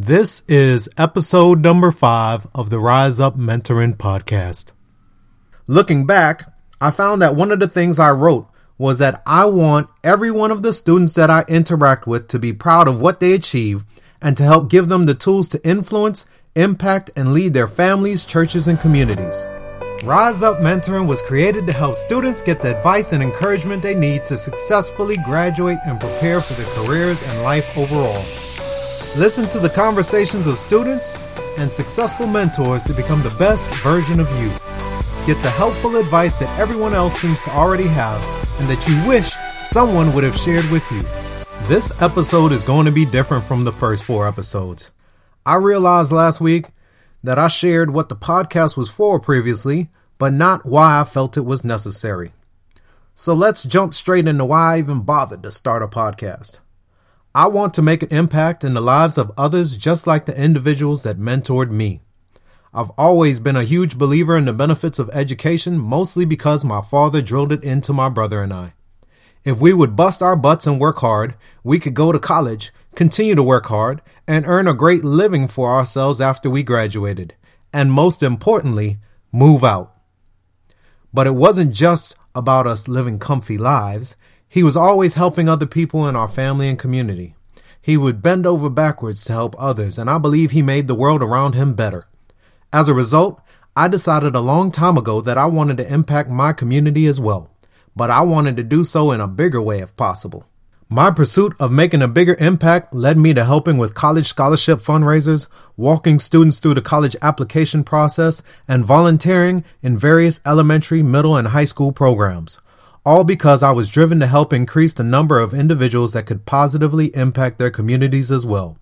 This is episode number five of the Rise Up Mentoring Podcast. Looking back, I found that one of the things I wrote was that I want every one of the students that I interact with to be proud of what they achieve and to help give them the tools to influence, impact, and lead their families, churches, and communities. Rise Up Mentoring was created to help students get the advice and encouragement they need to successfully graduate and prepare for their careers and life overall. Listen to the conversations of students and successful mentors to become the best version of you. Get the helpful advice that everyone else seems to already have and that you wish someone would have shared with you. This episode is going to be different from the first four episodes. I realized last week that I shared what the podcast was for previously, but not why I felt it was necessary. So let's jump straight into why I even bothered to start a podcast. I want to make an impact in the lives of others just like the individuals that mentored me. I've always been a huge believer in the benefits of education, mostly because my father drilled it into my brother and I. If we would bust our butts and work hard, we could go to college, continue to work hard, and earn a great living for ourselves after we graduated. And most importantly, move out. But it wasn't just about us living comfy lives. He was always helping other people in our family and community. He would bend over backwards to help others, and I believe he made the world around him better. As a result, I decided a long time ago that I wanted to impact my community as well, but I wanted to do so in a bigger way if possible. My pursuit of making a bigger impact led me to helping with college scholarship fundraisers, walking students through the college application process, and volunteering in various elementary, middle, and high school programs all because I was driven to help increase the number of individuals that could positively impact their communities as well.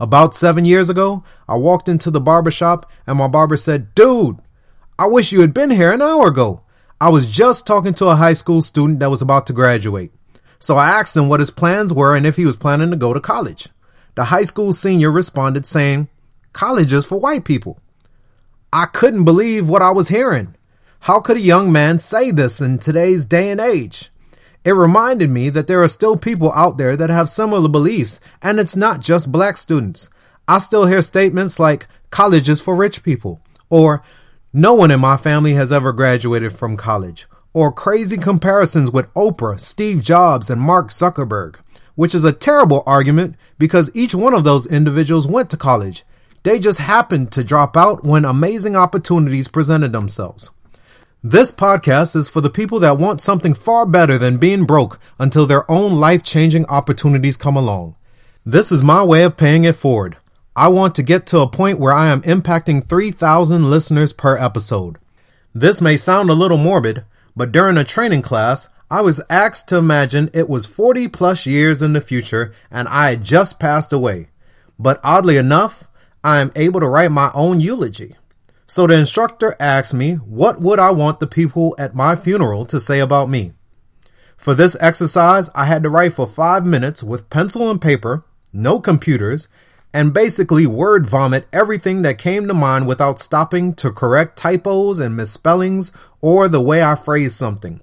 About seven years ago, I walked into the barber shop and my barber said, Dude, I wish you had been here an hour ago. I was just talking to a high school student that was about to graduate. So I asked him what his plans were and if he was planning to go to college. The high school senior responded saying, College is for white people. I couldn't believe what I was hearing. How could a young man say this in today's day and age? It reminded me that there are still people out there that have similar beliefs, and it's not just black students. I still hear statements like, college is for rich people, or no one in my family has ever graduated from college, or crazy comparisons with Oprah, Steve Jobs, and Mark Zuckerberg, which is a terrible argument because each one of those individuals went to college. They just happened to drop out when amazing opportunities presented themselves. This podcast is for the people that want something far better than being broke until their own life changing opportunities come along. This is my way of paying it forward. I want to get to a point where I am impacting 3,000 listeners per episode. This may sound a little morbid, but during a training class, I was asked to imagine it was 40 plus years in the future and I had just passed away. But oddly enough, I am able to write my own eulogy. So the instructor asked me, what would I want the people at my funeral to say about me? For this exercise, I had to write for five minutes with pencil and paper, no computers, and basically word vomit everything that came to mind without stopping to correct typos and misspellings or the way I phrased something.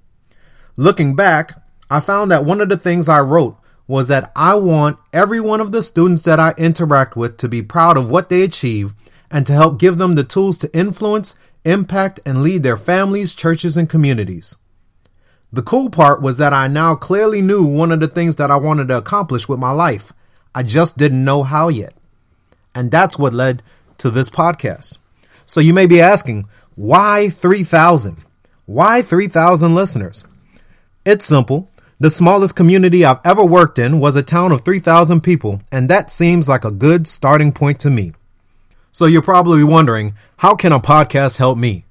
Looking back, I found that one of the things I wrote was that I want every one of the students that I interact with to be proud of what they achieve and to help give them the tools to influence, impact, and lead their families, churches, and communities. The cool part was that I now clearly knew one of the things that I wanted to accomplish with my life. I just didn't know how yet. And that's what led to this podcast. So you may be asking, why 3,000? Why 3,000 listeners? It's simple. The smallest community I've ever worked in was a town of 3,000 people, and that seems like a good starting point to me. So you're probably wondering, how can a podcast help me?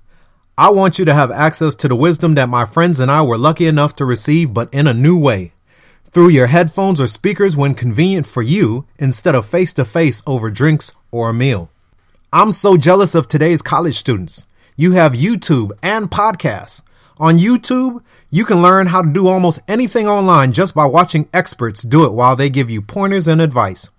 I want you to have access to the wisdom that my friends and I were lucky enough to receive, but in a new way. Through your headphones or speakers when convenient for you, instead of face to face over drinks or a meal. I'm so jealous of today's college students. You have YouTube and podcasts. On YouTube, you can learn how to do almost anything online just by watching experts do it while they give you pointers and advice.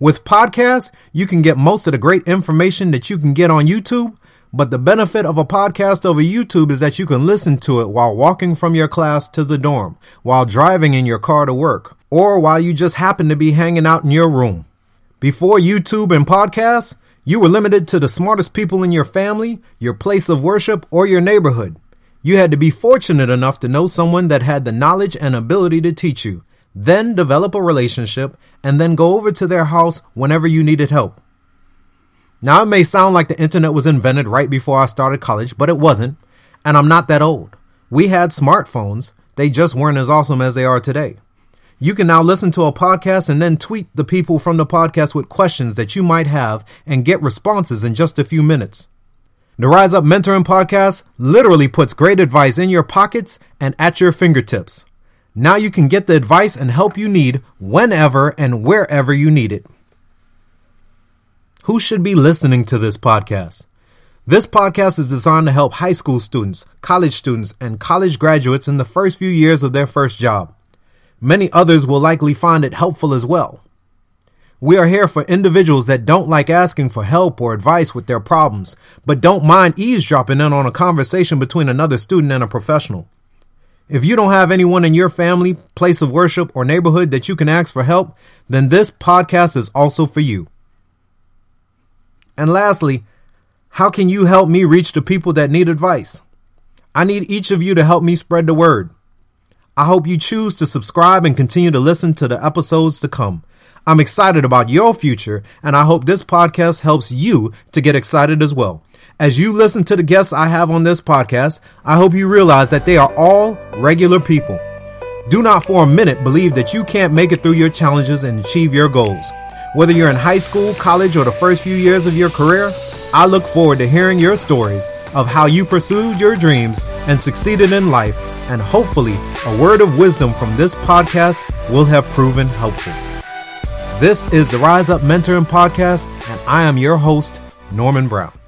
With podcasts, you can get most of the great information that you can get on YouTube, but the benefit of a podcast over YouTube is that you can listen to it while walking from your class to the dorm, while driving in your car to work, or while you just happen to be hanging out in your room. Before YouTube and podcasts, you were limited to the smartest people in your family, your place of worship, or your neighborhood. You had to be fortunate enough to know someone that had the knowledge and ability to teach you, then develop a relationship, and then go over to their house whenever you needed help. Now, it may sound like the internet was invented right before I started college, but it wasn't, and I'm not that old. We had smartphones, they just weren't as awesome as they are today. You can now listen to a podcast and then tweet the people from the podcast with questions that you might have and get responses in just a few minutes. The Rise Up Mentoring Podcast literally puts great advice in your pockets and at your fingertips. Now you can get the advice and help you need whenever and wherever you need it. Who should be listening to this podcast? This podcast is designed to help high school students, college students, and college graduates in the first few years of their first job. Many others will likely find it helpful as well. We are here for individuals that don't like asking for help or advice with their problems, but don't mind eavesdropping in on a conversation between another student and a professional. If you don't have anyone in your family, place of worship, or neighborhood that you can ask for help, then this podcast is also for you. And lastly, how can you help me reach the people that need advice? I need each of you to help me spread the word. I hope you choose to subscribe and continue to listen to the episodes to come. I'm excited about your future, and I hope this podcast helps you to get excited as well. As you listen to the guests I have on this podcast, I hope you realize that they are all regular people. Do not for a minute believe that you can't make it through your challenges and achieve your goals. Whether you're in high school, college, or the first few years of your career, I look forward to hearing your stories of how you pursued your dreams and succeeded in life, and hopefully, a word of wisdom from this podcast will have proven helpful. This is the Rise Up Mentoring Podcast, and I am your host, Norman Brown.